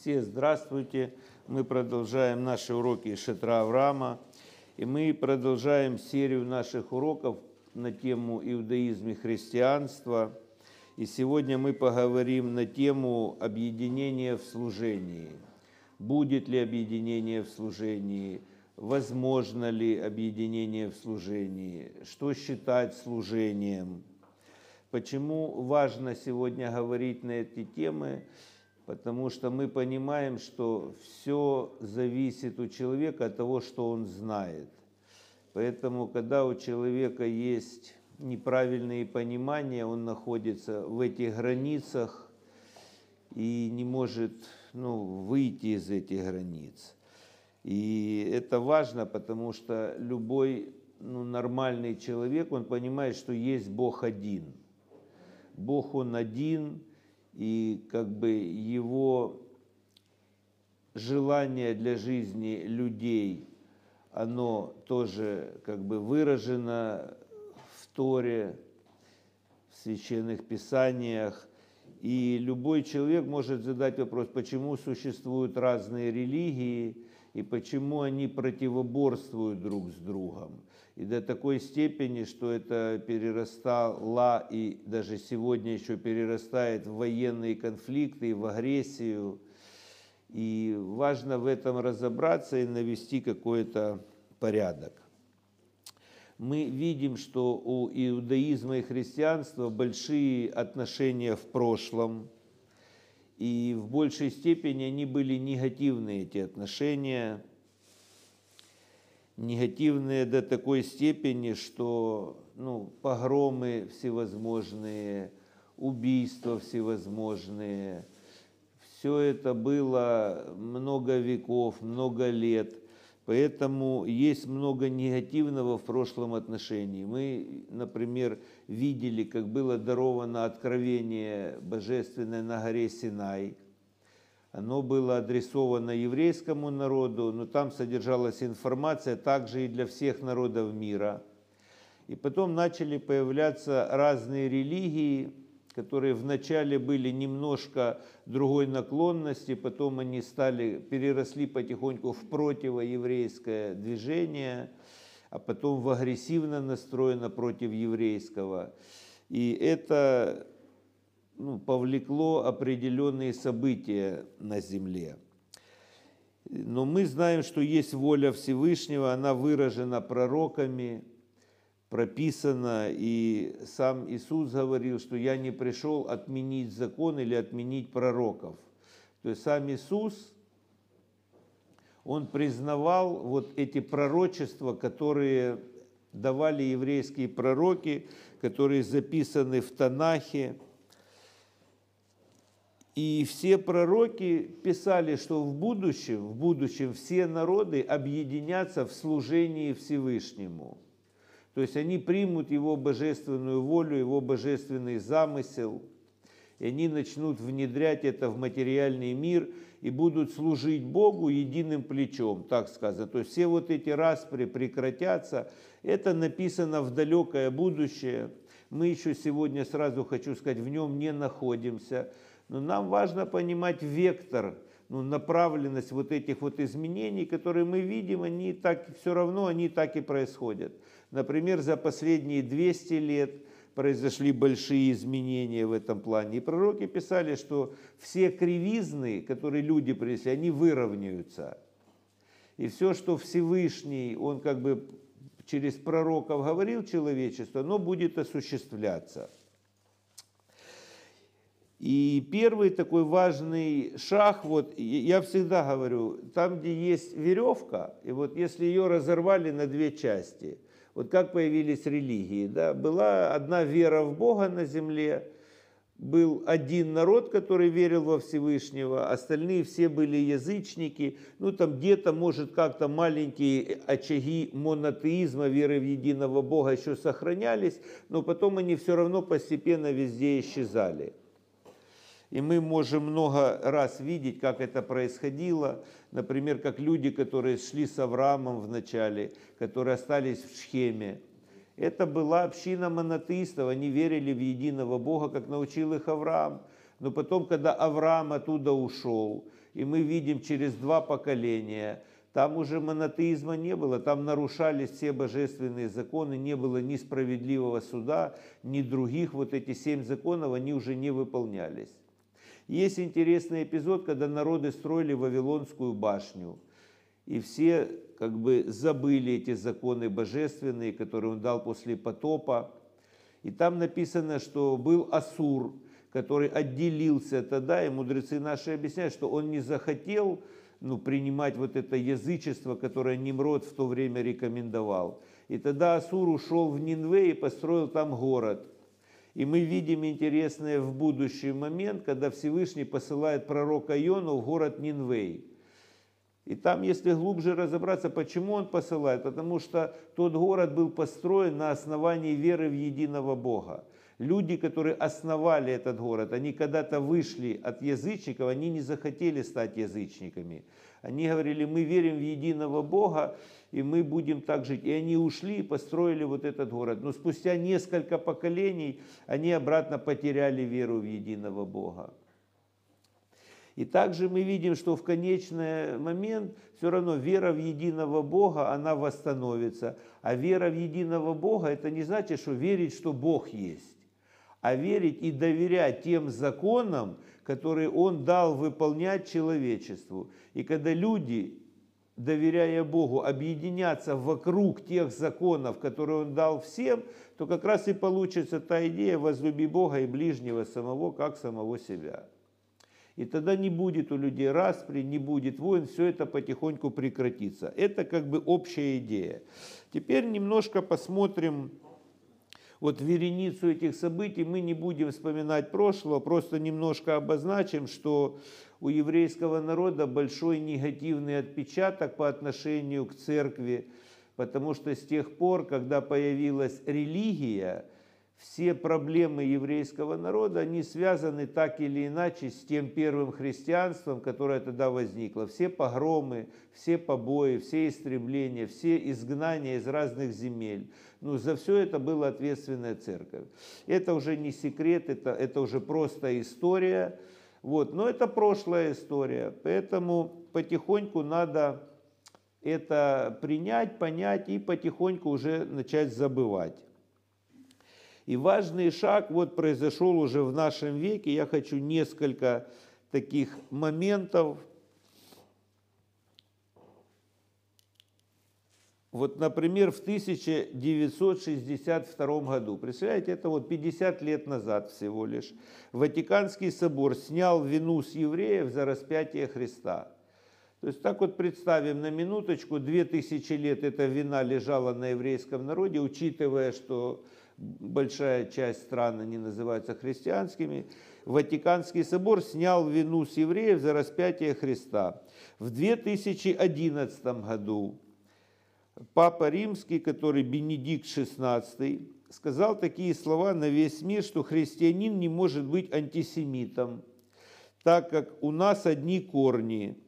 Все здравствуйте. Мы продолжаем наши уроки Шетра Авраама. И мы продолжаем серию наших уроков на тему иудаизм и христианство. И сегодня мы поговорим на тему объединения в служении. Будет ли объединение в служении? Возможно ли объединение в служении? Что считать служением? Почему важно сегодня говорить на эти темы? Потому что мы понимаем, что все зависит у человека от того, что он знает. Поэтому, когда у человека есть неправильные понимания, он находится в этих границах и не может ну, выйти из этих границ. И это важно, потому что любой ну, нормальный человек, он понимает, что есть Бог один – Бог Он один, и как бы Его желание для жизни людей, оно тоже как бы выражено в Торе, в священных писаниях. И любой человек может задать вопрос, почему существуют разные религии и почему они противоборствуют друг с другом и до такой степени, что это перерастало и даже сегодня еще перерастает в военные конфликты, в агрессию. И важно в этом разобраться и навести какой-то порядок. Мы видим, что у иудаизма и христианства большие отношения в прошлом, и в большей степени они были негативные, эти отношения – негативные до такой степени, что ну, погромы всевозможные, убийства всевозможные, все это было много веков, много лет. Поэтому есть много негативного в прошлом отношении. Мы, например, видели, как было даровано откровение божественное на горе Синай – оно было адресовано еврейскому народу, но там содержалась информация также и для всех народов мира. И потом начали появляться разные религии, которые вначале были немножко другой наклонности, потом они стали, переросли потихоньку в противоеврейское движение, а потом в агрессивно настроено против еврейского. И это ну, повлекло определенные события на земле. Но мы знаем, что есть воля Всевышнего, она выражена пророками, прописана, и сам Иисус говорил, что я не пришел отменить закон или отменить пророков. То есть сам Иисус, он признавал вот эти пророчества, которые давали еврейские пророки, которые записаны в Танахе, и все пророки писали, что в будущем, в будущем все народы объединятся в служении Всевышнему. То есть они примут его божественную волю, его божественный замысел, и они начнут внедрять это в материальный мир и будут служить Богу единым плечом, так сказано. То есть все вот эти распри прекратятся. Это написано в далекое будущее. Мы еще сегодня, сразу хочу сказать, в нем не находимся – но нам важно понимать вектор, ну, направленность вот этих вот изменений, которые мы видим, они так, все равно они так и происходят. Например, за последние 200 лет произошли большие изменения в этом плане. И пророки писали, что все кривизны, которые люди принесли, они выровняются. И все, что Всевышний, он как бы через пророков говорил человечеству, оно будет осуществляться. И первый такой важный шаг, вот я всегда говорю, там, где есть веревка, и вот если ее разорвали на две части, вот как появились религии, да, была одна вера в Бога на земле, был один народ, который верил во Всевышнего, остальные все были язычники, ну там где-то, может, как-то маленькие очаги монотеизма, веры в единого Бога еще сохранялись, но потом они все равно постепенно везде исчезали. И мы можем много раз видеть, как это происходило. Например, как люди, которые шли с Авраамом в начале, которые остались в Шхеме. Это была община монотеистов, они верили в единого Бога, как научил их Авраам. Но потом, когда Авраам оттуда ушел, и мы видим через два поколения, там уже монотеизма не было, там нарушались все божественные законы, не было ни справедливого суда, ни других, вот эти семь законов, они уже не выполнялись. Есть интересный эпизод, когда народы строили Вавилонскую башню, и все как бы забыли эти законы божественные, которые он дал после потопа. И там написано, что был Асур, который отделился тогда, и мудрецы наши объясняют, что он не захотел ну, принимать вот это язычество, которое Nimrod в то время рекомендовал. И тогда Асур ушел в Нинве и построил там город – и мы видим интересное в будущий момент, когда Всевышний посылает пророка Иону в город Нинвей. И там, если глубже разобраться, почему он посылает, потому что тот город был построен на основании веры в единого Бога. Люди, которые основали этот город, они когда-то вышли от язычников, они не захотели стать язычниками. Они говорили, мы верим в единого Бога, и мы будем так жить. И они ушли и построили вот этот город. Но спустя несколько поколений они обратно потеряли веру в единого Бога. И также мы видим, что в конечный момент все равно вера в единого Бога, она восстановится. А вера в единого Бога, это не значит, что верить, что Бог есть, а верить и доверять тем законам, которые Он дал выполнять человечеству. И когда люди доверяя Богу, объединяться вокруг тех законов, которые Он дал всем, то как раз и получится та идея «возлюби Бога и ближнего самого, как самого себя». И тогда не будет у людей распри, не будет войн, все это потихоньку прекратится. Это как бы общая идея. Теперь немножко посмотрим вот вереницу этих событий. Мы не будем вспоминать прошлого, просто немножко обозначим, что у еврейского народа большой негативный отпечаток по отношению к церкви, потому что с тех пор, когда появилась религия, все проблемы еврейского народа, они связаны так или иначе с тем первым христианством, которое тогда возникло. Все погромы, все побои, все истребления, все изгнания из разных земель. Ну, за все это была ответственная церковь. Это уже не секрет, это, это уже просто история. Вот. Но это прошлая история, поэтому потихоньку надо это принять, понять и потихоньку уже начать забывать. И важный шаг вот произошел уже в нашем веке. Я хочу несколько таких моментов Вот, например, в 1962 году, представляете, это вот 50 лет назад всего лишь, Ватиканский собор снял вину с евреев за распятие Христа. То есть так вот представим на минуточку, 2000 лет эта вина лежала на еврейском народе, учитывая, что большая часть стран они называются христианскими, Ватиканский собор снял вину с евреев за распятие Христа. В 2011 году Папа Римский, который Бенедикт XVI, сказал такие слова на весь мир, что христианин не может быть антисемитом, так как у нас одни корни.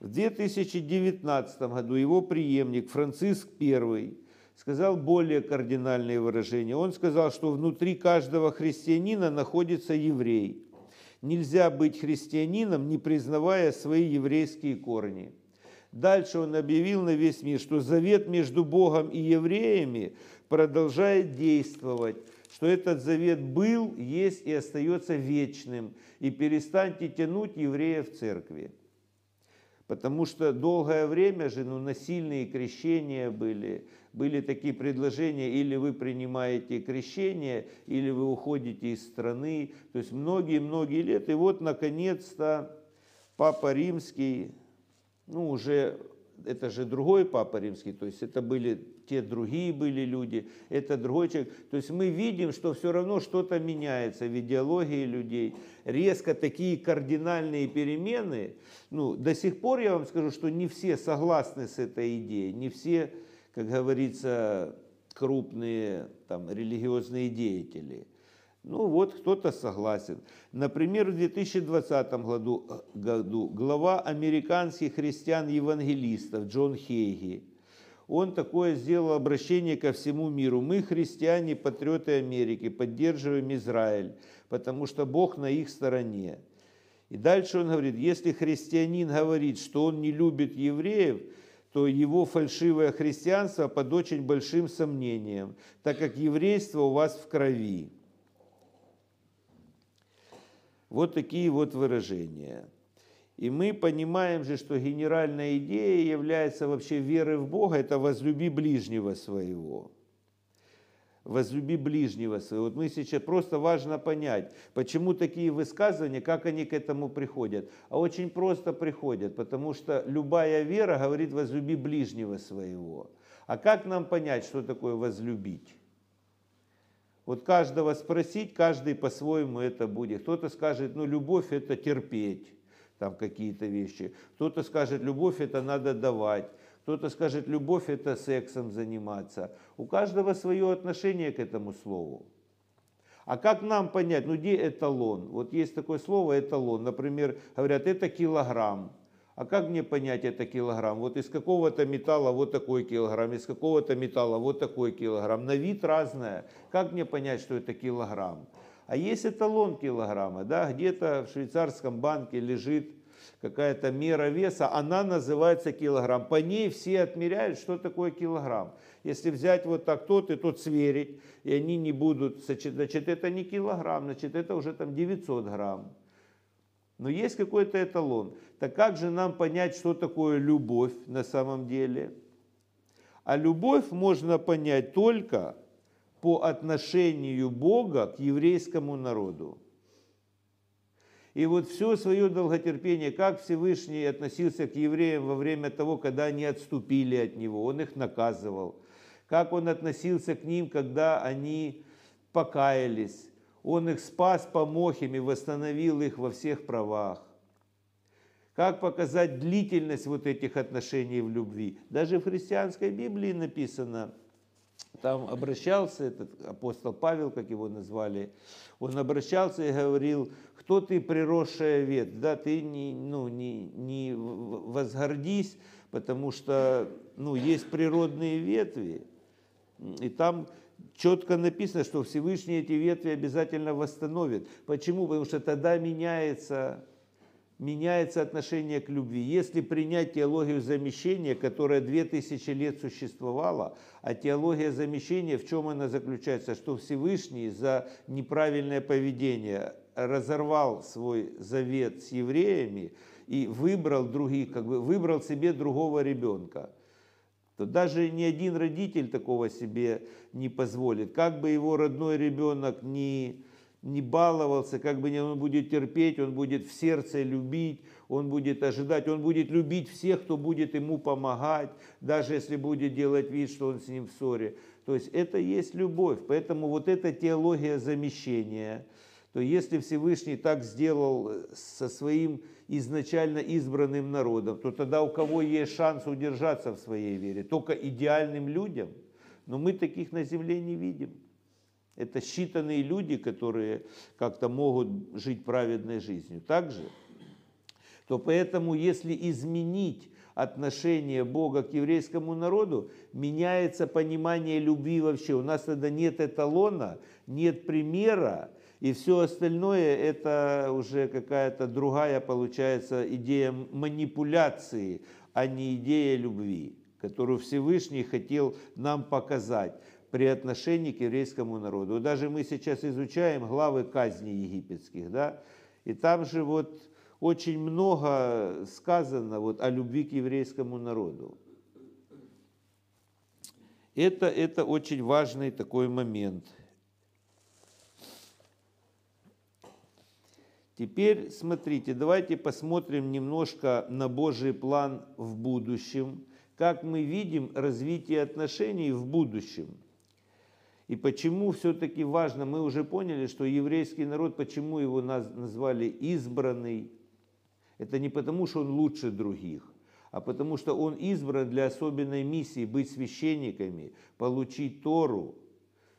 В 2019 году его преемник Франциск I сказал более кардинальные выражения. Он сказал, что внутри каждого христианина находится еврей. Нельзя быть христианином, не признавая свои еврейские корни. Дальше он объявил на весь мир, что завет между Богом и евреями продолжает действовать, что этот завет был, есть и остается вечным, и перестаньте тянуть евреев в церкви. Потому что долгое время же ну, насильные крещения были, были такие предложения, или вы принимаете крещение, или вы уходите из страны. То есть многие-многие лет. И вот, наконец-то, Папа Римский ну, уже это же другой Папа Римский, то есть это были те другие были люди, это другой человек. То есть мы видим, что все равно что-то меняется в идеологии людей. Резко такие кардинальные перемены, ну, до сих пор я вам скажу, что не все согласны с этой идеей, не все, как говорится, крупные там, религиозные деятели – ну вот кто-то согласен. Например, в 2020 году, году глава американских христиан-евангелистов Джон Хейги, Он такое сделал обращение ко всему миру. Мы, христиане, патриоты Америки, поддерживаем Израиль, потому что Бог на их стороне. И дальше он говорит, если христианин говорит, что он не любит евреев, то его фальшивое христианство под очень большим сомнением, так как еврейство у вас в крови. Вот такие вот выражения. И мы понимаем же, что генеральная идея является вообще веры в Бога, это возлюби ближнего своего возлюби ближнего своего. Вот мы сейчас просто важно понять, почему такие высказывания, как они к этому приходят. А очень просто приходят, потому что любая вера говорит возлюби ближнего своего. А как нам понять, что такое возлюбить? Вот каждого спросить, каждый по-своему это будет. Кто-то скажет, ну любовь это терпеть, там какие-то вещи. Кто-то скажет, любовь это надо давать. Кто-то скажет, любовь это сексом заниматься. У каждого свое отношение к этому слову. А как нам понять, ну где эталон? Вот есть такое слово эталон. Например, говорят, это килограмм. А как мне понять это килограмм? Вот из какого-то металла вот такой килограмм, из какого-то металла вот такой килограмм. На вид разное. Как мне понять, что это килограмм? А есть эталон килограмма, да, где-то в швейцарском банке лежит какая-то мера веса, она называется килограмм. По ней все отмеряют, что такое килограмм. Если взять вот так тот и тот сверить, и они не будут, значит, это не килограмм, значит, это уже там 900 грамм. Но есть какой-то эталон. Так как же нам понять, что такое любовь на самом деле? А любовь можно понять только по отношению Бога к еврейскому народу. И вот все свое долготерпение, как Всевышний относился к евреям во время того, когда они отступили от Него, Он их наказывал. Как Он относился к ним, когда они покаялись. Он их спас, помог им и восстановил их во всех правах. Как показать длительность вот этих отношений в любви? Даже в христианской Библии написано, там обращался этот апостол Павел, как его назвали, он обращался и говорил, кто ты приросшая ветвь, да, ты не, ну, не, не возгордись, потому что ну, есть природные ветви, и там четко написано, что Всевышний эти ветви обязательно восстановит. Почему? Потому что тогда меняется меняется отношение к любви. Если принять теологию замещения, которая две тысячи лет существовала, а теология замещения, в чем она заключается? Что Всевышний за неправильное поведение разорвал свой завет с евреями и выбрал других, как бы выбрал себе другого ребенка то даже ни один родитель такого себе не позволит. Как бы его родной ребенок не не баловался, как бы он будет терпеть, он будет в сердце любить, он будет ожидать, он будет любить всех, кто будет ему помогать, даже если будет делать вид, что он с ним в ссоре. То есть это есть любовь. Поэтому вот эта теология замещения, то если Всевышний так сделал со своим изначально избранным народом, то тогда у кого есть шанс удержаться в своей вере? Только идеальным людям. Но мы таких на земле не видим. Это считанные люди, которые как-то могут жить праведной жизнью. Также, то поэтому, если изменить отношение Бога к еврейскому народу, меняется понимание любви вообще. У нас тогда нет эталона, нет примера, и все остальное это уже какая-то другая, получается, идея манипуляции, а не идея любви, которую Всевышний хотел нам показать при отношении к еврейскому народу. Даже мы сейчас изучаем главы казни египетских, да, и там же вот очень много сказано вот о любви к еврейскому народу. Это, это очень важный такой момент. Теперь смотрите, давайте посмотрим немножко на Божий план в будущем, как мы видим развитие отношений в будущем – и почему все-таки важно, мы уже поняли, что еврейский народ, почему его назвали избранный, это не потому, что он лучше других, а потому что он избран для особенной миссии быть священниками, получить Тору,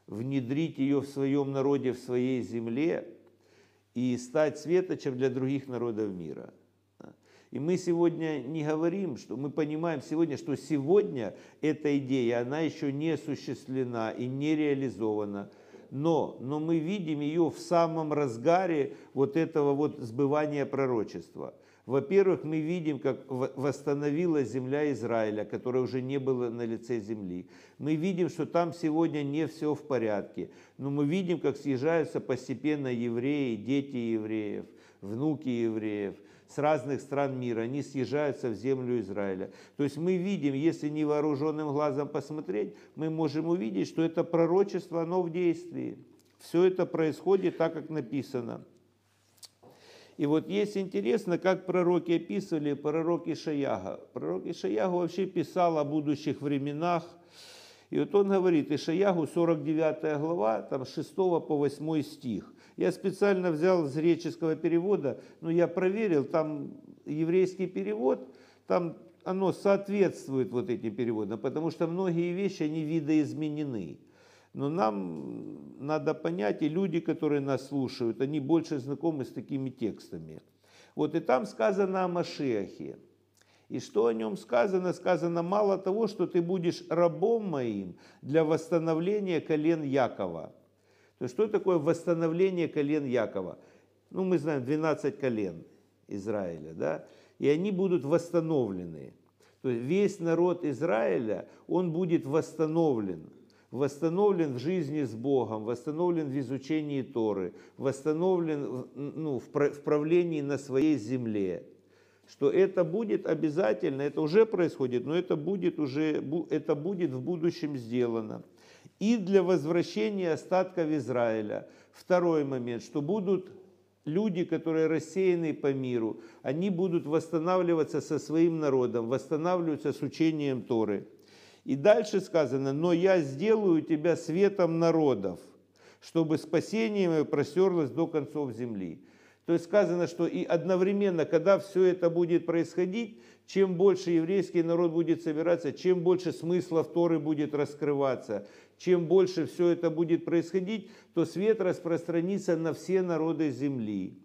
внедрить ее в своем народе, в своей земле и стать светочем для других народов мира. И мы сегодня не говорим, что мы понимаем сегодня, что сегодня эта идея, она еще не осуществлена и не реализована. Но, но мы видим ее в самом разгаре вот этого вот сбывания пророчества – во-первых, мы видим, как восстановилась земля Израиля, которая уже не была на лице земли. Мы видим, что там сегодня не все в порядке. Но мы видим, как съезжаются постепенно евреи, дети евреев, внуки евреев с разных стран мира. Они съезжаются в землю Израиля. То есть мы видим, если невооруженным глазом посмотреть, мы можем увидеть, что это пророчество, оно в действии. Все это происходит так, как написано. И вот есть интересно, как пророки описывали пророк Ишаяга. Пророк Ишаяга вообще писал о будущих временах. И вот он говорит, Ишаягу 49 глава, там 6 по 8 стих. Я специально взял из греческого перевода, но я проверил, там еврейский перевод, там оно соответствует вот этим переводам, потому что многие вещи, они видоизменены. Но нам надо понять, и люди, которые нас слушают, они больше знакомы с такими текстами. Вот и там сказано о Машехе. И что о нем сказано? Сказано мало того, что ты будешь рабом моим для восстановления колен Якова. То есть что такое восстановление колен Якова? Ну, мы знаем 12 колен Израиля, да? И они будут восстановлены. То есть весь народ Израиля, он будет восстановлен восстановлен в жизни с Богом, восстановлен в изучении Торы, восстановлен ну, в правлении на своей земле. Что это будет обязательно, это уже происходит, но это будет уже это будет в будущем сделано. И для возвращения остатков Израиля. Второй момент, что будут люди, которые рассеяны по миру, они будут восстанавливаться со своим народом, восстанавливаться с учением Торы. И дальше сказано, но я сделаю тебя светом народов, чтобы спасение мое простерлось до концов земли. То есть сказано, что и одновременно, когда все это будет происходить, чем больше еврейский народ будет собираться, чем больше смыслов Торы будет раскрываться, чем больше все это будет происходить, то свет распространится на все народы земли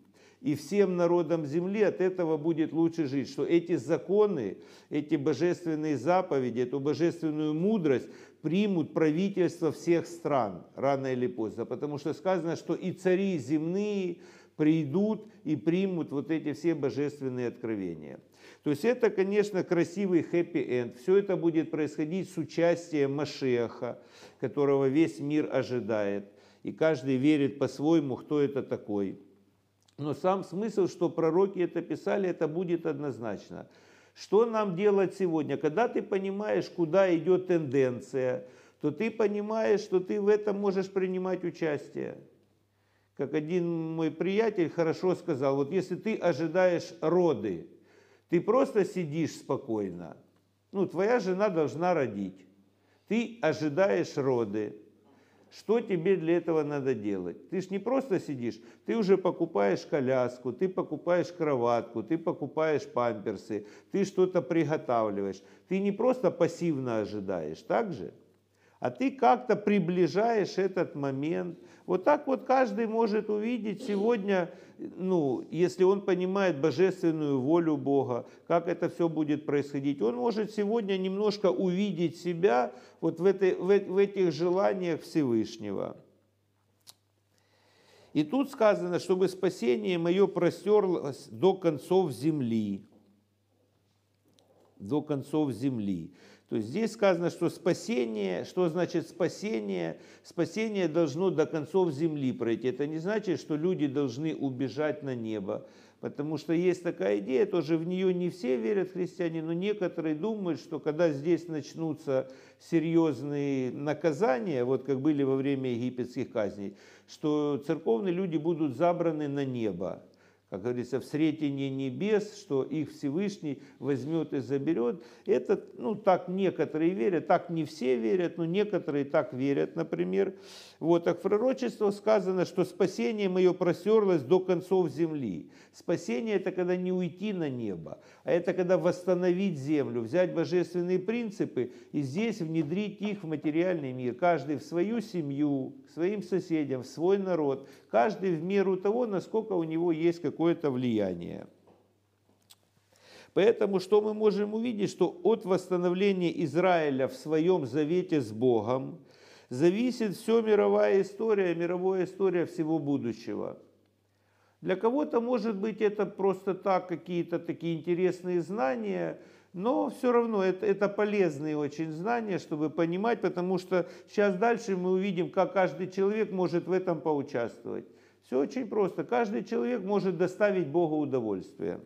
и всем народам земли от этого будет лучше жить. Что эти законы, эти божественные заповеди, эту божественную мудрость примут правительство всех стран рано или поздно. Потому что сказано, что и цари земные придут и примут вот эти все божественные откровения. То есть это, конечно, красивый хэппи-энд. Все это будет происходить с участием Машеха, которого весь мир ожидает. И каждый верит по-своему, кто это такой. Но сам смысл, что пророки это писали, это будет однозначно. Что нам делать сегодня? Когда ты понимаешь, куда идет тенденция, то ты понимаешь, что ты в этом можешь принимать участие. Как один мой приятель хорошо сказал, вот если ты ожидаешь роды, ты просто сидишь спокойно. Ну, твоя жена должна родить. Ты ожидаешь роды. Что тебе для этого надо делать? Ты ж не просто сидишь, ты уже покупаешь коляску, ты покупаешь кроватку, ты покупаешь памперсы, ты что-то приготавливаешь. Ты не просто пассивно ожидаешь, так же? А ты как-то приближаешь этот момент. Вот так вот каждый может увидеть сегодня, ну, если он понимает божественную волю Бога, как это все будет происходить, он может сегодня немножко увидеть себя вот в, этой, в, в этих желаниях Всевышнего. И тут сказано, чтобы спасение мое простерлось до концов земли. До концов земли. То есть здесь сказано, что спасение, что значит спасение? Спасение должно до концов земли пройти. Это не значит, что люди должны убежать на небо. Потому что есть такая идея, тоже в нее не все верят христиане, но некоторые думают, что когда здесь начнутся серьезные наказания, вот как были во время египетских казней, что церковные люди будут забраны на небо как говорится, в сретении небес, что их Всевышний возьмет и заберет. Это, ну, так некоторые верят, так не все верят, но некоторые так верят, например. Вот, так в пророчестве сказано, что спасение мое просерлось до концов земли. Спасение – это когда не уйти на небо, а это когда восстановить землю, взять божественные принципы и здесь внедрить их в материальный мир. Каждый в свою семью, к своим соседям, в свой народ, каждый в меру того, насколько у него есть какое-то влияние. Поэтому что мы можем увидеть, что от восстановления Израиля в своем завете с Богом зависит все мировая история, мировая история всего будущего. Для кого-то, может быть, это просто так, какие-то такие интересные знания, но все равно это, это полезные очень знания, чтобы понимать, потому что сейчас дальше мы увидим, как каждый человек может в этом поучаствовать. Все очень просто. Каждый человек может доставить Богу удовольствие.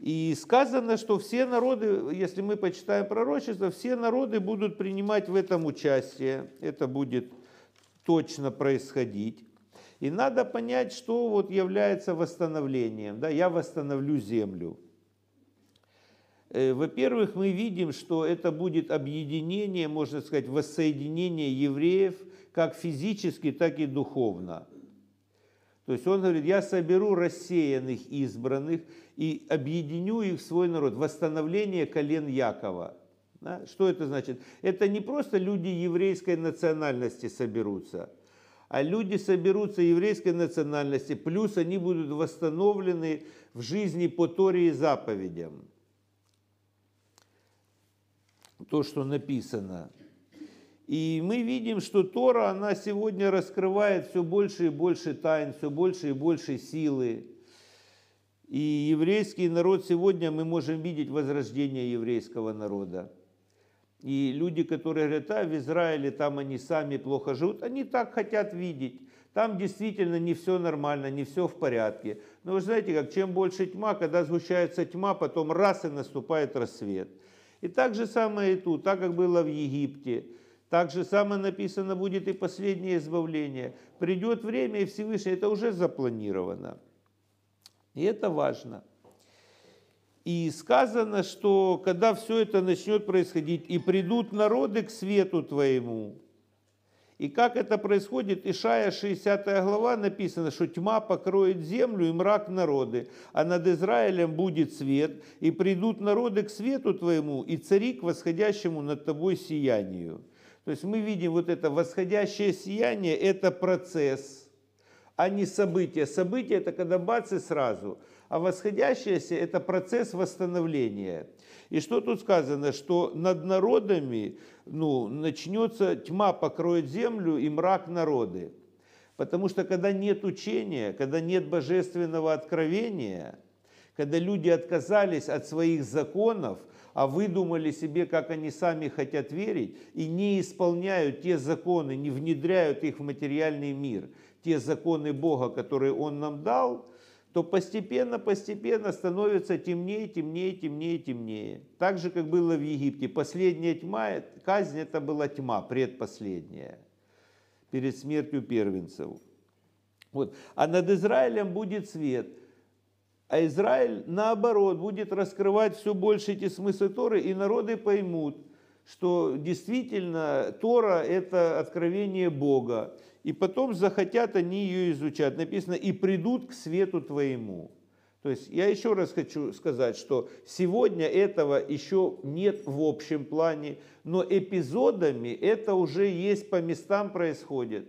И сказано, что все народы, если мы почитаем пророчество, все народы будут принимать в этом участие. Это будет точно происходить. И надо понять, что вот является восстановлением. Да, я восстановлю землю. Э, во-первых, мы видим, что это будет объединение, можно сказать, воссоединение евреев как физически, так и духовно. То есть он говорит, я соберу рассеянных избранных и объединю их в свой народ. Восстановление колен Якова. Да? Что это значит? Это не просто люди еврейской национальности соберутся, а люди соберутся еврейской национальности, плюс они будут восстановлены в жизни по Торе и заповедям. То, что написано. И мы видим, что Тора, она сегодня раскрывает все больше и больше тайн, все больше и больше силы. И еврейский народ сегодня мы можем видеть возрождение еврейского народа. И люди, которые говорят, а в Израиле там они сами плохо живут, они так хотят видеть. Там действительно не все нормально, не все в порядке. Но вы знаете, как чем больше тьма, когда сгущается тьма, потом раз и наступает рассвет. И так же самое и тут, так как было в Египте. Так же самое написано будет и последнее избавление. Придет время, и Всевышний, это уже запланировано. И это важно. И сказано, что когда все это начнет происходить, и придут народы к свету твоему. И как это происходит, Ишая 60 глава написано, что тьма покроет землю и мрак народы, а над Израилем будет свет, и придут народы к свету твоему, и цари к восходящему над тобой сиянию. То есть мы видим вот это восходящее сияние, это процесс, а не событие. Событие это когда бац и сразу. А восходящееся это процесс восстановления. И что тут сказано? Что над народами ну, начнется тьма покроет землю и мрак народы. Потому что когда нет учения, когда нет божественного откровения, когда люди отказались от своих законов, а выдумали себе, как они сами хотят верить, и не исполняют те законы, не внедряют их в материальный мир, те законы Бога, которые Он нам дал, то постепенно, постепенно становится темнее, темнее, темнее, темнее. Так же, как было в Египте. Последняя тьма, казнь это была тьма, предпоследняя, перед смертью первенцев. Вот. А над Израилем будет свет – а Израиль, наоборот, будет раскрывать все больше эти смыслы Торы, и народы поймут, что действительно Тора – это откровение Бога. И потом захотят они ее изучать. Написано, и придут к свету твоему. То есть я еще раз хочу сказать, что сегодня этого еще нет в общем плане, но эпизодами это уже есть по местам происходит.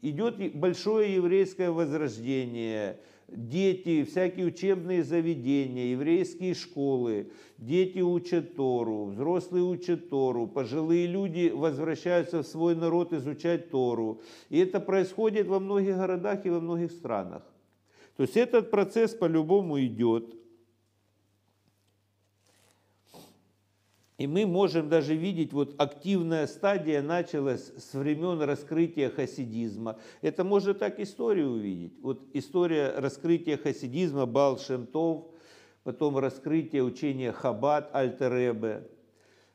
Идет большое еврейское возрождение – дети, всякие учебные заведения, еврейские школы, дети учат Тору, взрослые учат Тору, пожилые люди возвращаются в свой народ изучать Тору. И это происходит во многих городах и во многих странах. То есть этот процесс по-любому идет. И мы можем даже видеть, вот активная стадия началась с времен раскрытия хасидизма. Это можно так историю увидеть. Вот история раскрытия хасидизма Бал Шемтов, потом раскрытие учения Хаббат Альтеребе,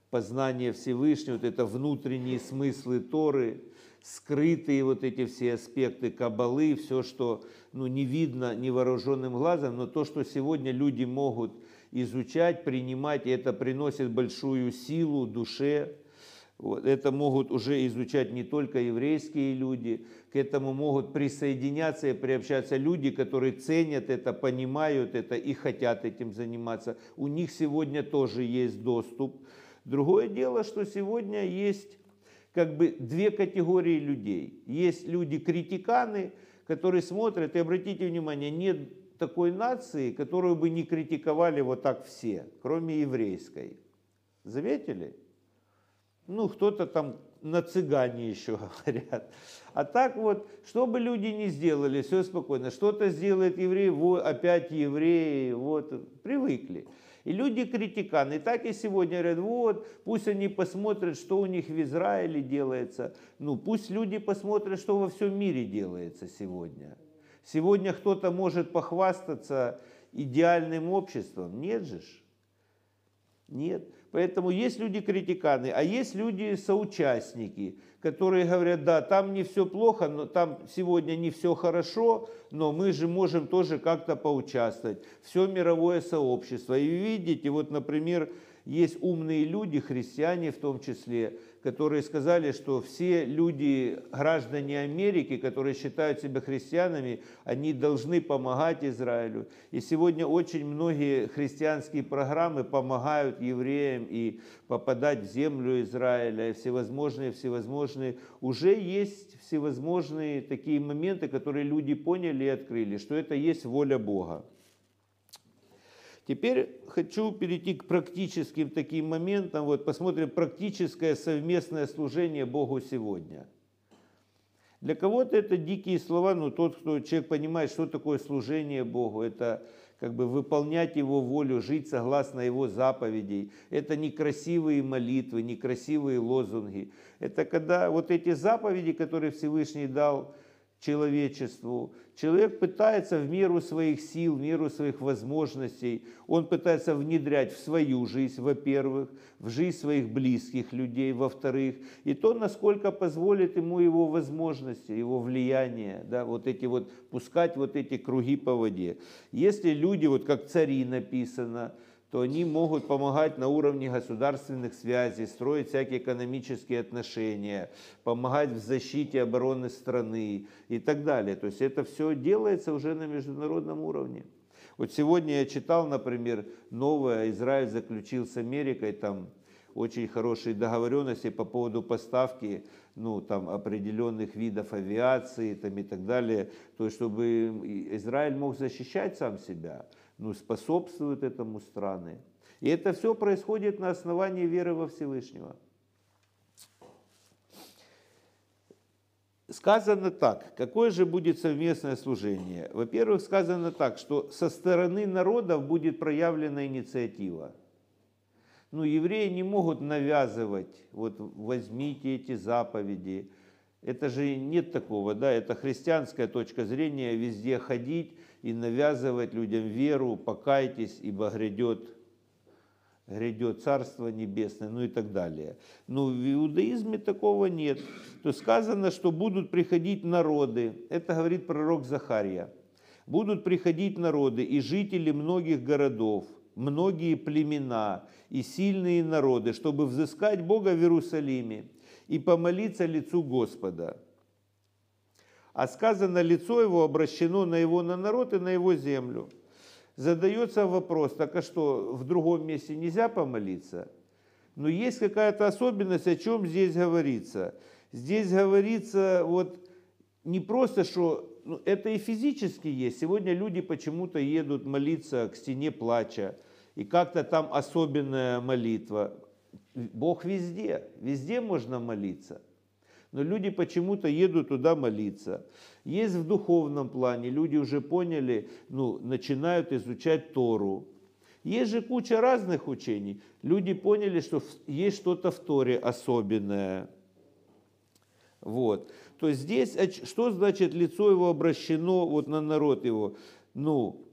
познание Всевышнего, вот это внутренние смыслы Торы, скрытые вот эти все аспекты Кабалы, все, что ну, не видно невооруженным глазом, но то, что сегодня люди могут изучать, принимать, и это приносит большую силу душе. Вот. Это могут уже изучать не только еврейские люди, к этому могут присоединяться и приобщаться люди, которые ценят это, понимают это и хотят этим заниматься. У них сегодня тоже есть доступ. Другое дело, что сегодня есть как бы две категории людей. Есть люди-критиканы, которые смотрят, и обратите внимание, нет такой нации, которую бы не критиковали вот так все, кроме еврейской. Заметили? Ну, кто-то там на цыгане еще говорят. А так вот, что бы люди не сделали, все спокойно. Что-то сделает еврей, вот, опять евреи, вот, привыкли. И люди критиканы. И так и сегодня говорят, вот, пусть они посмотрят, что у них в Израиле делается. Ну, пусть люди посмотрят, что во всем мире делается сегодня. Сегодня кто-то может похвастаться идеальным обществом. Нет же. Нет. Поэтому есть люди критиканы, а есть люди соучастники, которые говорят, да, там не все плохо, но там сегодня не все хорошо, но мы же можем тоже как-то поучаствовать. Все мировое сообщество. И видите, вот, например, есть умные люди, христиане в том числе, которые сказали, что все люди, граждане Америки, которые считают себя христианами, они должны помогать Израилю. И сегодня очень многие христианские программы помогают евреям и попадать в землю Израиля, и всевозможные, всевозможные. Уже есть всевозможные такие моменты, которые люди поняли и открыли, что это есть воля Бога. Теперь хочу перейти к практическим таким моментам. Вот посмотрим практическое совместное служение Богу сегодня. Для кого-то это дикие слова, но тот, кто человек понимает, что такое служение Богу, это как бы выполнять Его волю, жить согласно Его заповедей. Это не красивые молитвы, не красивые лозунги. Это когда вот эти заповеди, которые Всевышний дал человечеству. Человек пытается в меру своих сил, в меру своих возможностей, он пытается внедрять в свою жизнь, во-первых, в жизнь своих близких людей, во-вторых, и то, насколько позволит ему его возможности, его влияние, да, вот эти вот, пускать вот эти круги по воде. Если люди, вот как цари написано, то они могут помогать на уровне государственных связей, строить всякие экономические отношения, помогать в защите обороны страны и так далее. То есть это все делается уже на международном уровне. Вот сегодня я читал, например, новое, Израиль заключил с Америкой там очень хорошие договоренности по поводу поставки ну, там, определенных видов авиации там, и так далее, то есть чтобы Израиль мог защищать сам себя ну, способствуют этому страны. И это все происходит на основании веры во Всевышнего. Сказано так, какое же будет совместное служение? Во-первых, сказано так, что со стороны народов будет проявлена инициатива. Ну, евреи не могут навязывать, вот возьмите эти заповеди. Это же нет такого, да, это христианская точка зрения, везде ходить и навязывать людям веру, покайтесь, ибо грядет, грядет Царство Небесное, ну и так далее. Но в иудаизме такого нет. То сказано, что будут приходить народы, это говорит пророк Захария, будут приходить народы и жители многих городов, многие племена и сильные народы, чтобы взыскать Бога в Иерусалиме и помолиться лицу Господа а сказано, лицо его обращено на его на народ и на его землю. Задается вопрос, так а что, в другом месте нельзя помолиться? Но есть какая-то особенность, о чем здесь говорится. Здесь говорится вот не просто, что ну, это и физически есть. Сегодня люди почему-то едут молиться к стене плача, и как-то там особенная молитва. Бог везде, везде можно молиться но люди почему-то едут туда молиться. Есть в духовном плане, люди уже поняли, ну, начинают изучать Тору. Есть же куча разных учений. Люди поняли, что есть что-то в Торе особенное. Вот. То есть здесь, что значит лицо его обращено вот на народ его? Ну,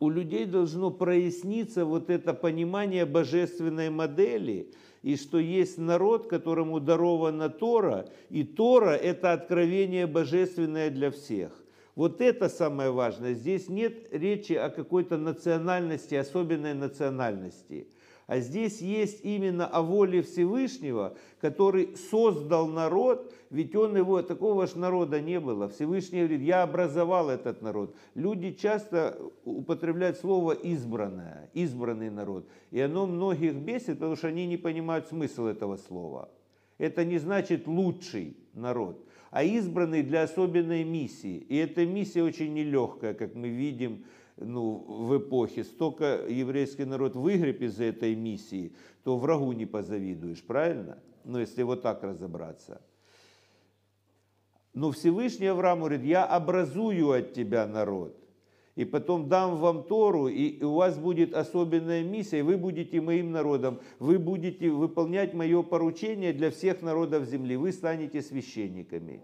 у людей должно проясниться вот это понимание божественной модели – и что есть народ, которому дарована Тора, и Тора – это откровение божественное для всех. Вот это самое важное. Здесь нет речи о какой-то национальности, особенной национальности. А здесь есть именно о воле Всевышнего, который создал народ, ведь он его, такого же народа не было. Всевышний говорит, я образовал этот народ. Люди часто употребляют слово избранное, избранный народ. И оно многих бесит, потому что они не понимают смысл этого слова. Это не значит лучший народ. а избранные для особенной миссии. И эта миссия очень нелегкая, как мы видим ну, в эпохе. Столько еврейский народ выгреб из этой миссии, то врагу не позавидуешь, правильно? Ну, если вот так разобраться. Но Всевышний Авраам говорит, я образую от тебя народ и потом дам вам Тору, и у вас будет особенная миссия, и вы будете моим народом, вы будете выполнять мое поручение для всех народов земли, вы станете священниками.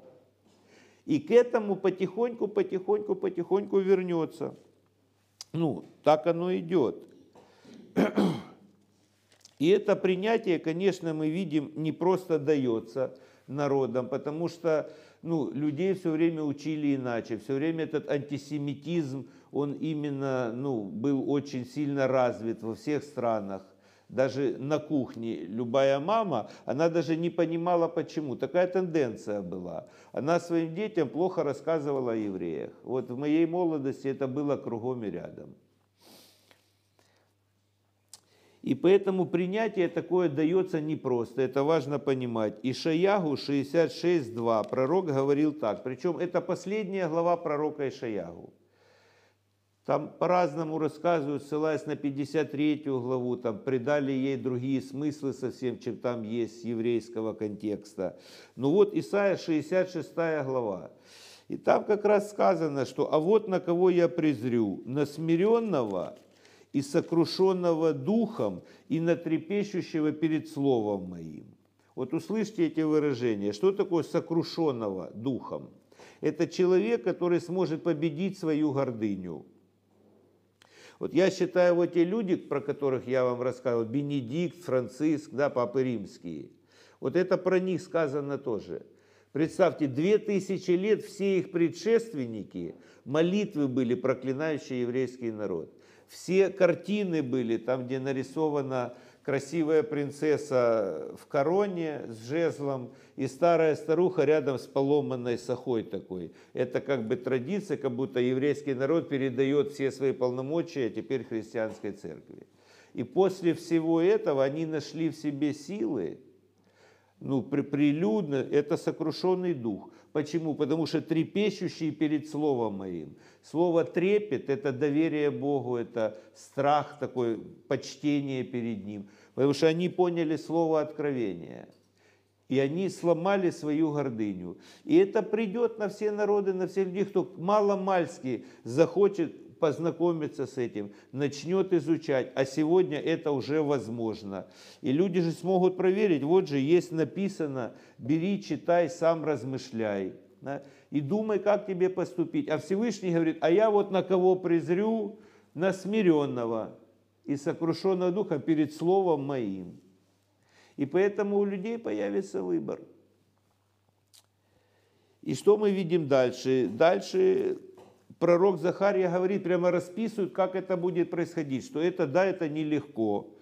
И к этому потихоньку, потихоньку, потихоньку вернется. Ну, так оно идет. И это принятие, конечно, мы видим, не просто дается народам, потому что ну, людей все время учили иначе, все время этот антисемитизм, он именно ну, был очень сильно развит во всех странах. Даже на кухне любая мама, она даже не понимала почему. Такая тенденция была. Она своим детям плохо рассказывала о евреях. Вот в моей молодости это было кругом и рядом. И поэтому принятие такое дается непросто, это важно понимать. Ишаягу 66.2, пророк говорил так, причем это последняя глава пророка Ишаягу. Там по-разному рассказывают, ссылаясь на 53 главу, там придали ей другие смыслы совсем, чем там есть еврейского контекста. Ну вот Исайя 66 глава. И там как раз сказано, что «А вот на кого я презрю, на смиренного и сокрушенного духом, и на трепещущего перед словом моим». Вот услышьте эти выражения. Что такое сокрушенного духом? Это человек, который сможет победить свою гордыню – вот я считаю, вот те люди, про которых я вам рассказывал, Бенедикт, Франциск, да, папы римские, вот это про них сказано тоже. Представьте, две тысячи лет все их предшественники, молитвы были, проклинающие еврейский народ. Все картины были, там, где нарисована красивая принцесса в короне с жезлом и старая старуха рядом с поломанной сахой такой. Это как бы традиция, как будто еврейский народ передает все свои полномочия теперь христианской церкви. И после всего этого они нашли в себе силы, ну, прилюдно, это сокрушенный дух. Почему? Потому что трепещущий перед Словом моим. Слово трепет – это доверие Богу, это страх такой, почтение перед Ним. Потому что они поняли Слово откровения. И они сломали свою гордыню. И это придет на все народы, на все людей, кто мало-мальски захочет познакомиться с этим, начнет изучать, а сегодня это уже возможно. И люди же смогут проверить, вот же есть написано, бери, читай, сам размышляй. Да? И думай, как тебе поступить. А Всевышний говорит, а я вот на кого презрю, на смиренного и сокрушенного духа перед словом моим. И поэтому у людей появится выбор. И что мы видим дальше? Дальше пророк Захария говорит, прямо расписывает, как это будет происходить, что это, да, это нелегко,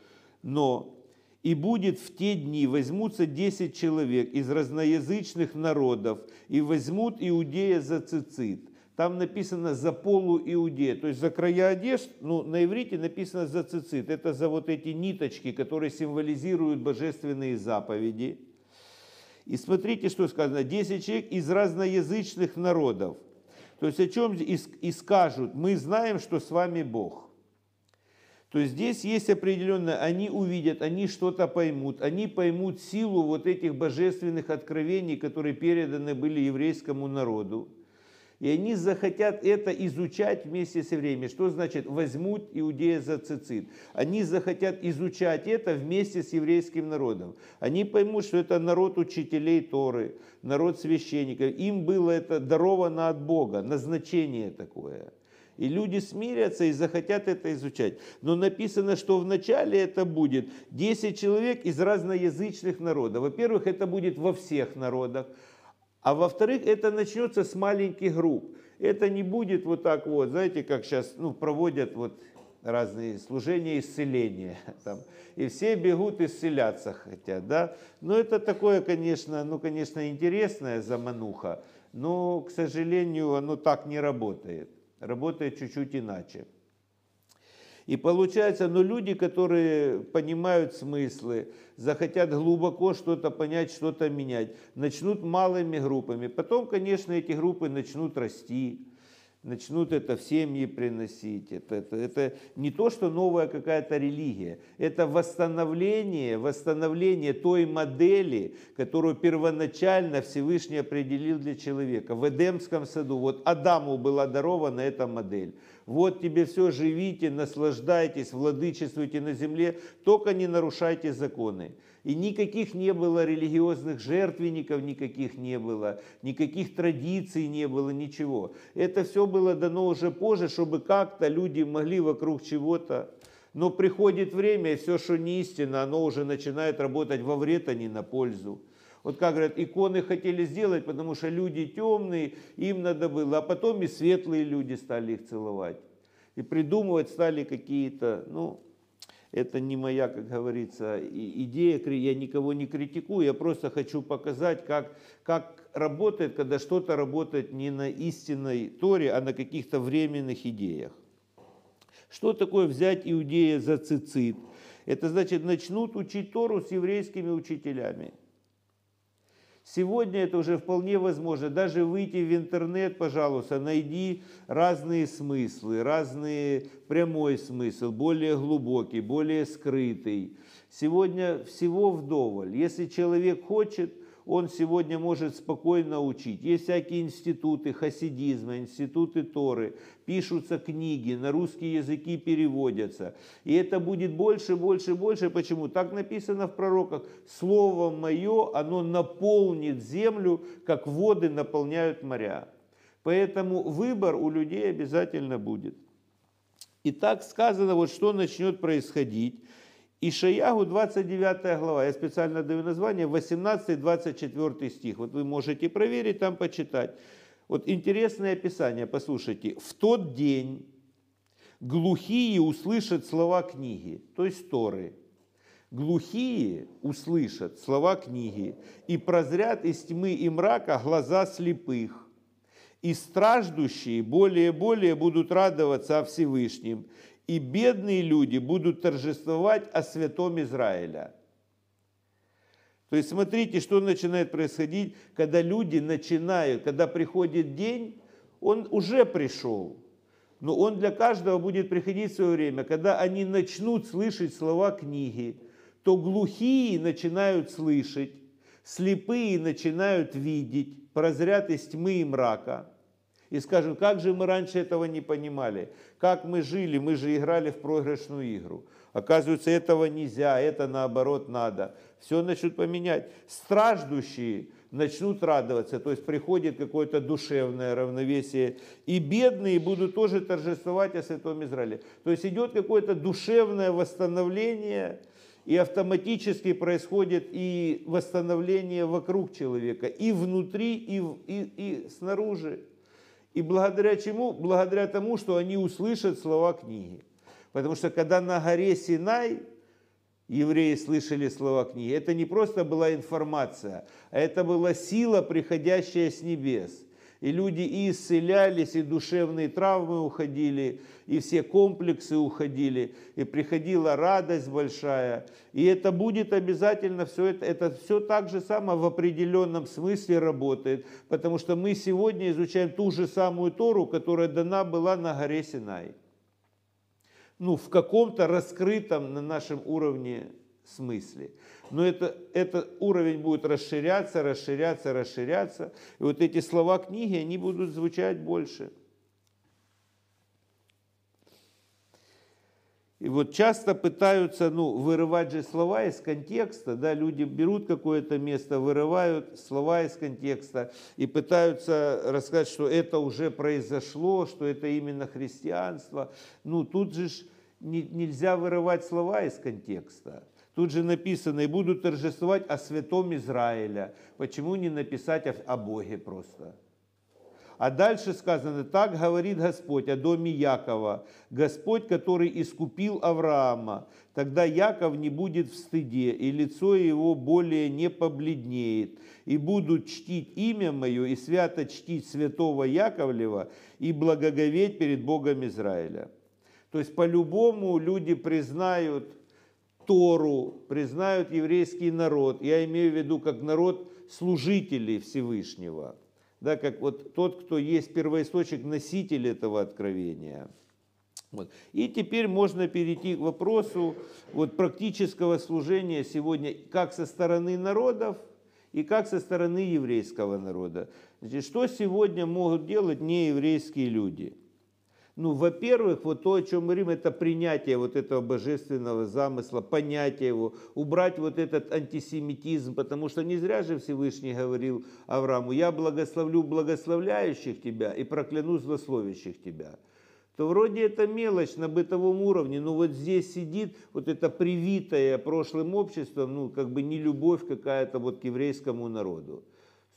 но и будет в те дни возьмутся 10 человек из разноязычных народов и возьмут Иудея за цицит. Там написано за полу Иудея, то есть за края одежд, ну, на иврите написано за цицит. Это за вот эти ниточки, которые символизируют божественные заповеди. И смотрите, что сказано. 10 человек из разноязычных народов – то есть о чем и скажут, мы знаем, что с вами Бог. То есть здесь есть определенное, они увидят, они что-то поймут, они поймут силу вот этих божественных откровений, которые переданы были еврейскому народу. И они захотят это изучать вместе со временем. Что значит возьмут иудея за цицит? Они захотят изучать это вместе с еврейским народом. Они поймут, что это народ учителей Торы, народ священников. Им было это даровано от Бога, назначение такое. И люди смирятся и захотят это изучать. Но написано, что вначале это будет 10 человек из разноязычных народов. Во-первых, это будет во всех народах. А во-вторых, это начнется с маленьких групп. Это не будет вот так вот, знаете, как сейчас ну, проводят вот разные служения исцеления. Там, и все бегут исцеляться хотят, да. Но это такое, конечно, ну, конечно, интересная замануха, но, к сожалению, оно так не работает. Работает чуть-чуть иначе. И получается, но люди, которые понимают смыслы, захотят глубоко что-то понять, что-то менять, начнут малыми группами. Потом, конечно, эти группы начнут расти начнут это в семьи приносить. Это, это, это не то, что новая какая-то религия, это восстановление, восстановление той модели, которую первоначально Всевышний определил для человека. В Эдемском саду, вот Адаму была дарована эта модель. Вот тебе все, живите, наслаждайтесь, владычествуйте на земле, только не нарушайте законы. И никаких не было религиозных жертвенников, никаких не было, никаких традиций не было, ничего. Это все было дано уже позже, чтобы как-то люди могли вокруг чего-то. Но приходит время, и все, что не истина, оно уже начинает работать во вред, а не на пользу. Вот как говорят, иконы хотели сделать, потому что люди темные, им надо было, а потом и светлые люди стали их целовать. И придумывать стали какие-то, ну, это не моя, как говорится, идея, я никого не критикую, я просто хочу показать, как, как работает, когда что-то работает не на истинной Торе, а на каких-то временных идеях. Что такое взять иудея за цицит? Это значит, начнут учить Тору с еврейскими учителями. Сегодня это уже вполне возможно. Даже выйти в интернет, пожалуйста, найди разные смыслы, разные прямой смысл, более глубокий, более скрытый. Сегодня всего вдоволь. Если человек хочет, он сегодня может спокойно учить. Есть всякие институты хасидизма, институты Торы, пишутся книги, на русские языки переводятся. И это будет больше, больше, больше. Почему? Так написано в пророках. Слово мое, оно наполнит землю, как воды наполняют моря. Поэтому выбор у людей обязательно будет. И так сказано, вот что начнет происходить. Ишаягу 29 глава, я специально даю название, 18-24 стих. Вот вы можете проверить, там почитать. Вот интересное описание, послушайте. «В тот день глухие услышат слова книги», то есть Торы. Глухие услышат слова книги и прозрят из тьмы и мрака глаза слепых. И страждущие более и более будут радоваться о Всевышнем, и бедные люди будут торжествовать о святом Израиля. То есть смотрите, что начинает происходить, когда люди начинают, когда приходит день, он уже пришел, но он для каждого будет приходить в свое время. Когда они начнут слышать слова книги, то глухие начинают слышать, слепые начинают видеть, прозрят из тьмы и мрака – и скажем, как же мы раньше этого не понимали, как мы жили, мы же играли в проигрышную игру. Оказывается, этого нельзя, это наоборот надо. Все начнут поменять. Страждущие начнут радоваться, то есть приходит какое-то душевное равновесие. И бедные будут тоже торжествовать о Святом Израиле. То есть идет какое-то душевное восстановление, и автоматически происходит и восстановление вокруг человека, и внутри, и, и, и снаружи. И благодаря чему? Благодаря тому, что они услышат слова книги. Потому что когда на горе Синай евреи слышали слова книги, это не просто была информация, а это была сила, приходящая с небес – и люди и исцелялись, и душевные травмы уходили, и все комплексы уходили, и приходила радость большая. И это будет обязательно все это, это все так же само в определенном смысле работает, потому что мы сегодня изучаем ту же самую Тору, которая дана была на горе Синай. Ну, в каком-то раскрытом на нашем уровне смысле. Но это, этот уровень будет расширяться, расширяться, расширяться. И вот эти слова книги, они будут звучать больше. И вот часто пытаются ну, вырывать же слова из контекста, да, люди берут какое-то место, вырывают слова из контекста и пытаются рассказать, что это уже произошло, что это именно христианство. Ну, тут же не, нельзя вырывать слова из контекста. Тут же написано, и будут торжествовать о святом Израиля. Почему не написать о, Боге просто? А дальше сказано, так говорит Господь о доме Якова, Господь, который искупил Авраама. Тогда Яков не будет в стыде, и лицо его более не побледнеет, и будут чтить имя мое, и свято чтить святого Яковлева, и благоговеть перед Богом Израиля. То есть по-любому люди признают Тору, признают еврейский народ. Я имею в виду как народ служителей Всевышнего. Да, как вот тот, кто есть первоисточник, носитель этого откровения. Вот. И теперь можно перейти к вопросу вот, практического служения сегодня как со стороны народов и как со стороны еврейского народа. Значит, что сегодня могут делать нееврейские люди? Ну, во-первых, вот то, о чем мы говорим, это принятие вот этого божественного замысла, понятие его, убрать вот этот антисемитизм, потому что не зря же Всевышний говорил Аврааму, я благословлю благословляющих тебя и прокляну злословящих тебя то вроде это мелочь на бытовом уровне, но вот здесь сидит вот это привитое прошлым обществом, ну как бы не любовь какая-то вот к еврейскому народу.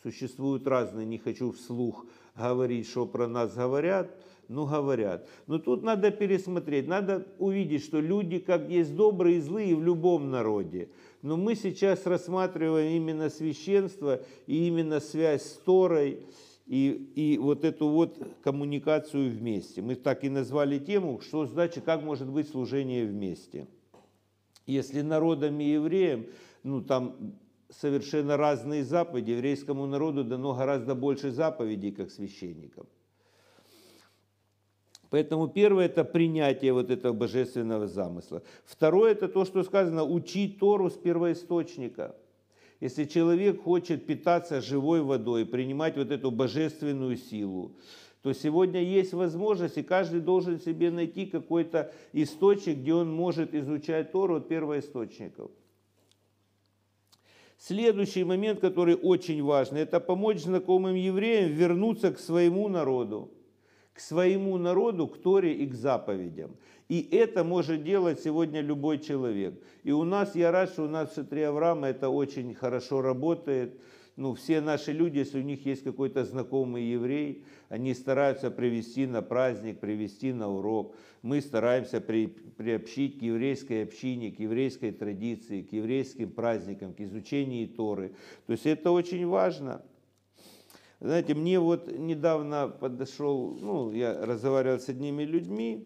Существуют разные, не хочу вслух говорить, что про нас говорят, ну говорят. Но тут надо пересмотреть, надо увидеть, что люди как есть добрые и злые в любом народе. Но мы сейчас рассматриваем именно священство и именно связь с Торой и, и вот эту вот коммуникацию вместе. Мы так и назвали тему, что значит, как может быть служение вместе. Если народам и евреям, ну там совершенно разные заповеди, еврейскому народу дано гораздо больше заповедей, как священникам. Поэтому первое – это принятие вот этого божественного замысла. Второе – это то, что сказано – учить Тору с первоисточника – если человек хочет питаться живой водой, принимать вот эту божественную силу, то сегодня есть возможность, и каждый должен себе найти какой-то источник, где он может изучать Тору от первоисточников. Следующий момент, который очень важный, это помочь знакомым евреям вернуться к своему народу, к своему народу, к Торе и к заповедям. И это может делать сегодня любой человек. И у нас, я рад, что у нас в Шатре Авраама это очень хорошо работает. Ну, все наши люди, если у них есть какой-то знакомый еврей, они стараются привести на праздник, привести на урок. Мы стараемся при, приобщить к еврейской общине, к еврейской традиции, к еврейским праздникам, к изучению Торы. То есть это очень важно. Знаете, мне вот недавно подошел, ну, я разговаривал с одними людьми,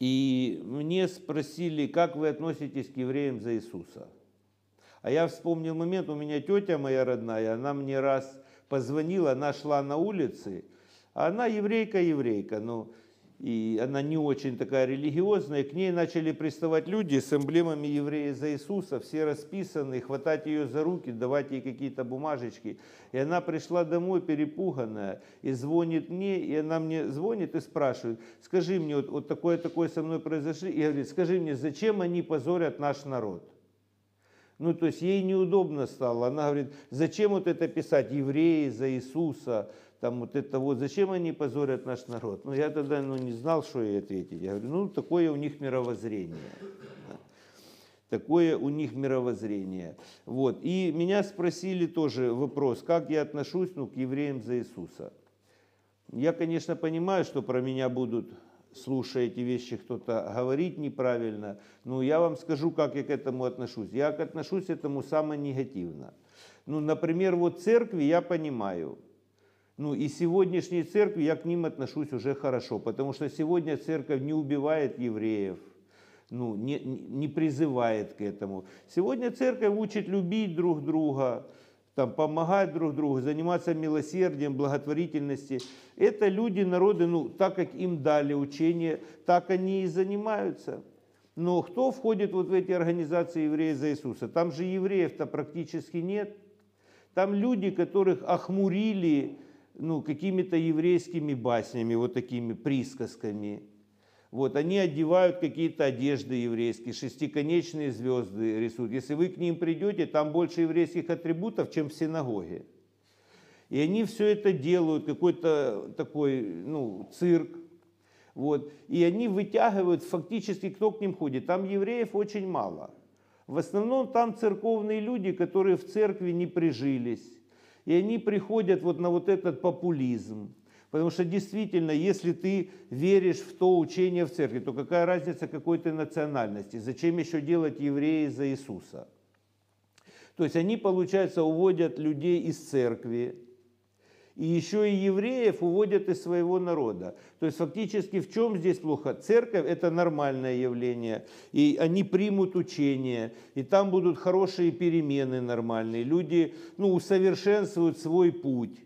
и мне спросили, как вы относитесь к евреям за Иисуса. А я вспомнил момент, у меня тетя моя родная, она мне раз позвонила, она шла на улице, а она еврейка-еврейка, ну, и она не очень такая религиозная, к ней начали приставать люди с эмблемами еврея за Иисуса, все расписанные, хватать ее за руки, давать ей какие-то бумажечки. И она пришла домой перепуганная и звонит мне, и она мне звонит и спрашивает, скажи мне, вот, вот такое-такое со мной произошло, и говорит, скажи мне, зачем они позорят наш народ? Ну, то есть ей неудобно стало. Она говорит, зачем вот это писать, евреи за Иисуса, там вот это вот, зачем они позорят наш народ? Ну, я тогда ну, не знал, что ей ответить. Я говорю, ну, такое у них мировоззрение. Такое у них мировоззрение. Вот. И меня спросили тоже вопрос, как я отношусь ну, к евреям за Иисуса. Я, конечно, понимаю, что про меня будут, слушая эти вещи, кто-то говорить неправильно, но я вам скажу, как я к этому отношусь. Я отношусь к этому самое негативно. Ну, например, вот церкви я понимаю – ну и сегодняшней церкви я к ним отношусь уже хорошо, потому что сегодня церковь не убивает евреев, ну, не, не призывает к этому. Сегодня церковь учит любить друг друга, там, помогать друг другу, заниматься милосердием, благотворительностью. Это люди, народы, ну, так как им дали учение, так они и занимаются. Но кто входит вот в эти организации евреев за Иисуса? Там же евреев-то практически нет. Там люди, которых охмурили ну, какими-то еврейскими баснями, вот такими присказками. Вот, они одевают какие-то одежды еврейские, шестиконечные звезды рисуют. Если вы к ним придете, там больше еврейских атрибутов, чем в синагоге. И они все это делают, какой-то такой ну, цирк. Вот. И они вытягивают фактически, кто к ним ходит. Там евреев очень мало. В основном там церковные люди, которые в церкви не прижились и они приходят вот на вот этот популизм. Потому что действительно, если ты веришь в то учение в церкви, то какая разница какой ты национальности? Зачем еще делать евреи за Иисуса? То есть они, получается, уводят людей из церкви, и еще и евреев уводят из своего народа. То есть фактически в чем здесь плохо? Церковь это нормальное явление, и они примут учение, и там будут хорошие перемены нормальные, люди ну, усовершенствуют свой путь.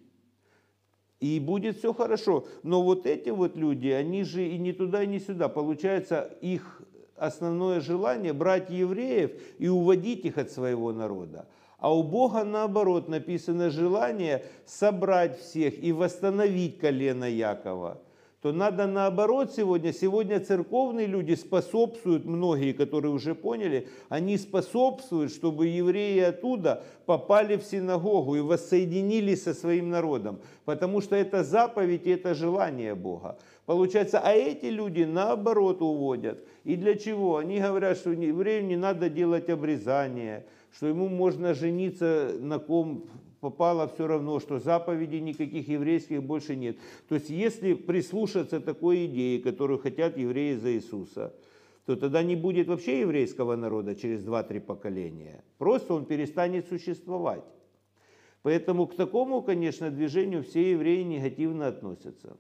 И будет все хорошо. Но вот эти вот люди, они же и не туда, и не сюда. Получается, их основное желание брать евреев и уводить их от своего народа. А у Бога наоборот написано желание собрать всех и восстановить колено Якова. То надо наоборот сегодня, сегодня церковные люди способствуют, многие, которые уже поняли, они способствуют, чтобы евреи оттуда попали в синагогу и воссоединились со своим народом. Потому что это заповедь и это желание Бога. Получается, а эти люди наоборот уводят. И для чего? Они говорят, что еврею не надо делать обрезание, что ему можно жениться на ком попало все равно, что заповедей никаких еврейских больше нет. То есть если прислушаться такой идее, которую хотят евреи за Иисуса, то тогда не будет вообще еврейского народа через 2-3 поколения. Просто он перестанет существовать. Поэтому к такому, конечно, движению все евреи негативно относятся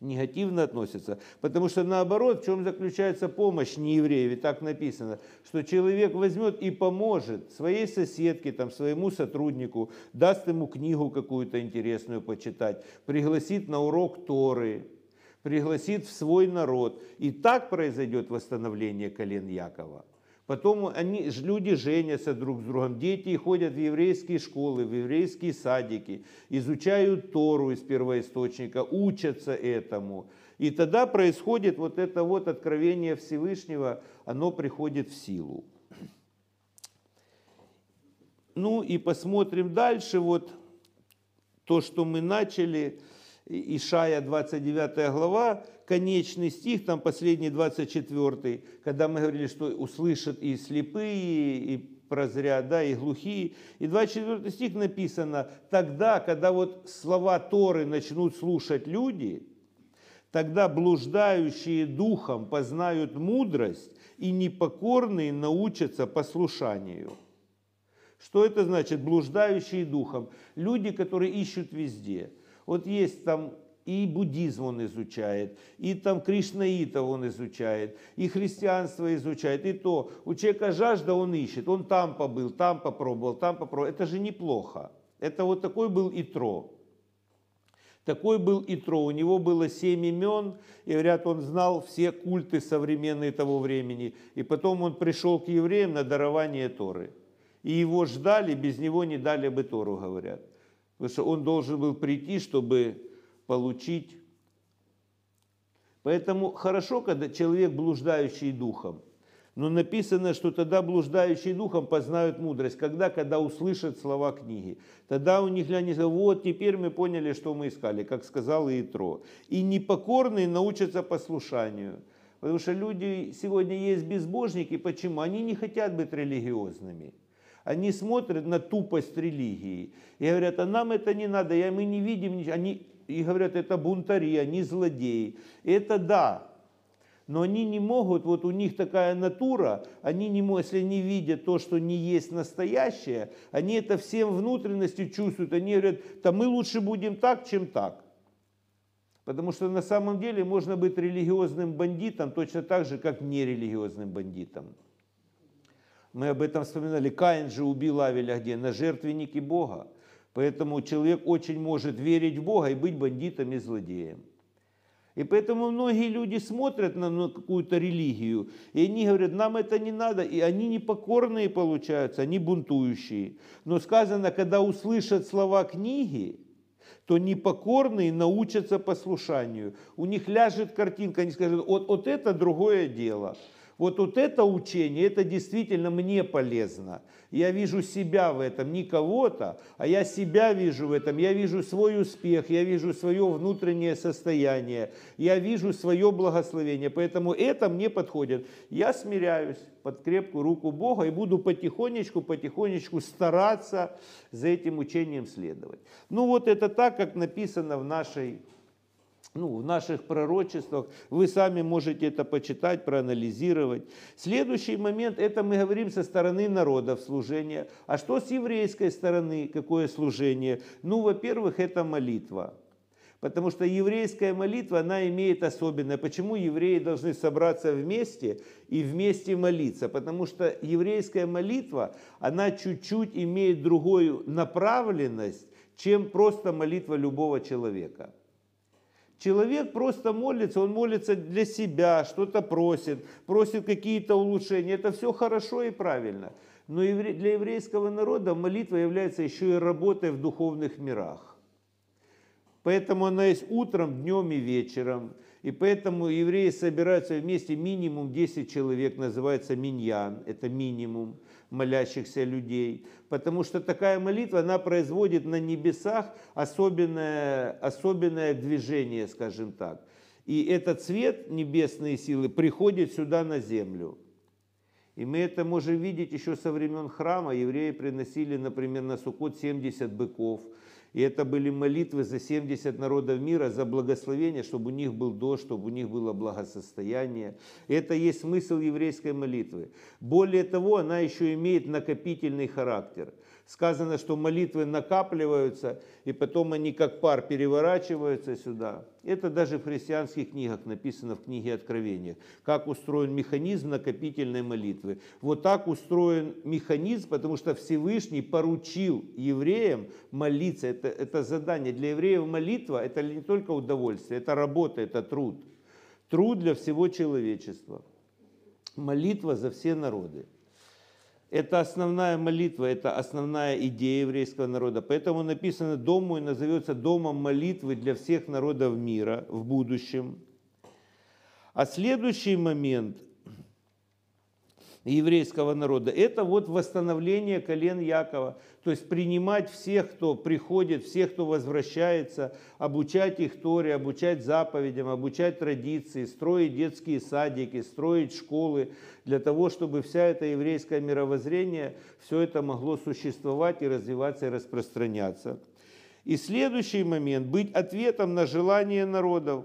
негативно относятся. Потому что наоборот, в чем заключается помощь неевреев, и так написано, что человек возьмет и поможет своей соседке, там, своему сотруднику, даст ему книгу какую-то интересную почитать, пригласит на урок Торы, пригласит в свой народ. И так произойдет восстановление колен Якова. Потом они, люди женятся друг с другом, дети ходят в еврейские школы, в еврейские садики, изучают Тору из первоисточника, учатся этому. И тогда происходит вот это вот откровение Всевышнего, оно приходит в силу. Ну и посмотрим дальше, вот то, что мы начали, Ишая 29 глава, конечный стих, там последний 24, когда мы говорили, что услышат и слепые, и прозрят, да, и глухие. И 24 стих написано, тогда, когда вот слова Торы начнут слушать люди, тогда блуждающие духом познают мудрость, и непокорные научатся послушанию. Что это значит, блуждающие духом? Люди, которые ищут везде. Вот есть там и буддизм он изучает, и там кришнаитов он изучает, и христианство изучает, и то. У человека жажда он ищет, он там побыл, там попробовал, там попробовал. Это же неплохо. Это вот такой был Итро. Такой был Итро. У него было семь имен, и говорят, он знал все культы современные того времени. И потом он пришел к евреям на дарование Торы. И его ждали, без него не дали бы Тору, говорят. Потому что он должен был прийти, чтобы получить. Поэтому хорошо, когда человек блуждающий духом. Но написано, что тогда блуждающие духом познают мудрость. Когда? Когда услышат слова книги. Тогда у них говорят, вот теперь мы поняли, что мы искали, как сказал Иетро. И непокорные научатся послушанию. Потому что люди сегодня есть безбожники. Почему? Они не хотят быть религиозными. Они смотрят на тупость религии и говорят, а нам это не надо, мы не видим ничего. Они и говорят, это бунтари, они злодеи. Это да, но они не могут, вот у них такая натура, они не могут, если они видят то, что не есть настоящее, они это всем внутренностью чувствуют, они говорят, да мы лучше будем так, чем так. Потому что на самом деле можно быть религиозным бандитом точно так же, как нерелигиозным бандитом. Мы об этом вспоминали. Каин же убил Авеля где? На жертвеннике Бога. Поэтому человек очень может верить в Бога и быть бандитом и злодеем. И поэтому многие люди смотрят на какую-то религию, и они говорят, нам это не надо, и они непокорные получаются, они бунтующие. Но сказано, когда услышат слова книги, то непокорные научатся послушанию. У них ляжет картинка, они скажут, вот, вот это другое дело. Вот, вот это учение, это действительно мне полезно. Я вижу себя в этом, не кого-то, а я себя вижу в этом. Я вижу свой успех, я вижу свое внутреннее состояние, я вижу свое благословение. Поэтому это мне подходит. Я смиряюсь под крепкую руку Бога и буду потихонечку, потихонечку стараться за этим учением следовать. Ну вот это так, как написано в нашей ну, в наших пророчествах. Вы сами можете это почитать, проанализировать. Следующий момент, это мы говорим со стороны народов служения. А что с еврейской стороны, какое служение? Ну, во-первых, это молитва. Потому что еврейская молитва, она имеет особенное. Почему евреи должны собраться вместе и вместе молиться? Потому что еврейская молитва, она чуть-чуть имеет другую направленность, чем просто молитва любого человека. Человек просто молится, он молится для себя, что-то просит, просит какие-то улучшения. Это все хорошо и правильно. Но для еврейского народа молитва является еще и работой в духовных мирах. Поэтому она есть утром, днем и вечером. И поэтому евреи собираются вместе минимум 10 человек, называется миньян, это минимум молящихся людей. Потому что такая молитва, она производит на небесах особенное, особенное движение, скажем так. И этот цвет небесные силы приходит сюда на землю. И мы это можем видеть еще со времен храма. Евреи приносили, например, на Суккот 70 быков – и это были молитвы за 70 народов мира, за благословение, чтобы у них был дождь, чтобы у них было благосостояние. Это есть смысл еврейской молитвы. Более того, она еще имеет накопительный характер – сказано, что молитвы накапливаются, и потом они как пар переворачиваются сюда. Это даже в христианских книгах написано в книге Откровения, как устроен механизм накопительной молитвы. Вот так устроен механизм, потому что Всевышний поручил евреям молиться. Это, это задание. Для евреев молитва – это не только удовольствие, это работа, это труд. Труд для всего человечества. Молитва за все народы. Это основная молитва, это основная идея еврейского народа. Поэтому написано «Дом мой назовется домом молитвы для всех народов мира в будущем». А следующий момент еврейского народа. Это вот восстановление колен Якова. То есть принимать всех, кто приходит, всех, кто возвращается, обучать их Торе, обучать заповедям, обучать традиции, строить детские садики, строить школы, для того, чтобы вся эта еврейское мировоззрение, все это могло существовать и развиваться и распространяться. И следующий момент – быть ответом на желание народов.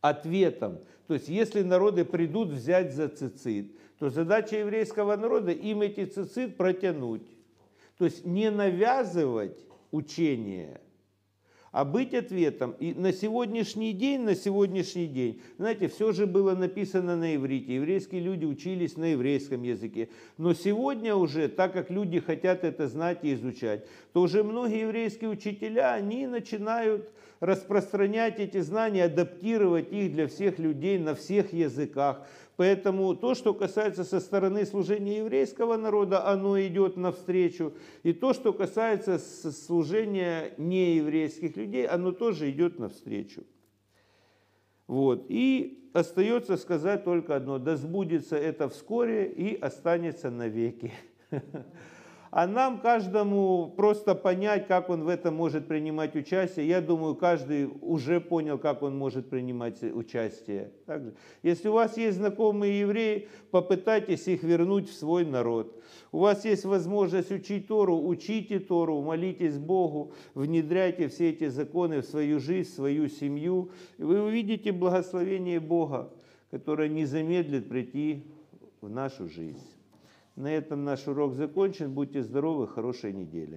Ответом. То есть, если народы придут взять за цицит, то задача еврейского народа им эти цицит протянуть. То есть, не навязывать учение, а быть ответом. И на сегодняшний день, на сегодняшний день, знаете, все же было написано на иврите. Еврейские люди учились на еврейском языке. Но сегодня уже, так как люди хотят это знать и изучать, то уже многие еврейские учителя, они начинают распространять эти знания, адаптировать их для всех людей на всех языках. Поэтому то, что касается со стороны служения еврейского народа, оно идет навстречу. И то, что касается служения нееврейских людей, оно тоже идет навстречу. Вот. И остается сказать только одно. Да сбудется это вскоре и останется навеки. а нам каждому просто понять, как он в этом может принимать участие. Я думаю, каждый уже понял, как он может принимать участие. Также, если у вас есть знакомые евреи, попытайтесь их вернуть в свой народ. У вас есть возможность учить Тору, учите Тору, молитесь Богу, внедряйте все эти законы в свою жизнь, в свою семью. И вы увидите благословение Бога, которое не замедлит прийти в нашу жизнь. На этом наш урок закончен. Будьте здоровы, хорошей недели.